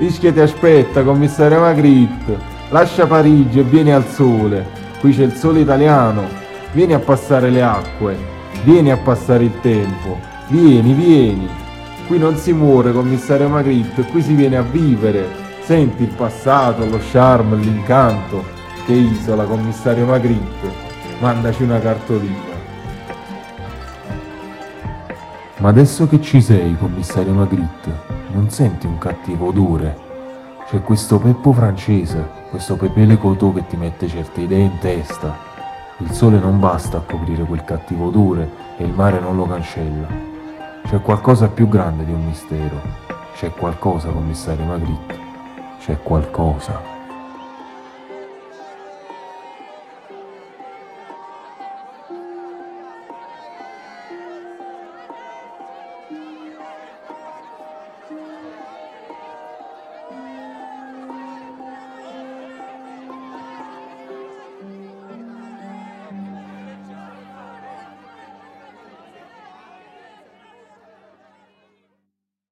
Ischia ti aspetta, commissario Magritte. Lascia Parigi e vieni al sole. Qui c'è il sole italiano. Vieni a passare le acque. Vieni a passare il tempo. Vieni, vieni. Qui non si muore, commissario Magritte, qui si viene a vivere. Senti il passato, lo charme, l'incanto. Che isola, commissario Magritte. Mandaci una cartolina. Ma adesso che ci sei, commissario Magritte, non senti un cattivo odore? C'è questo Peppo francese, questo Pepele Cotò che ti mette certe idee in testa. Il sole non basta a coprire quel cattivo odore e il mare non lo cancella. C'è qualcosa più grande di un mistero. C'è qualcosa, commissario Magritte. C'è qualcosa.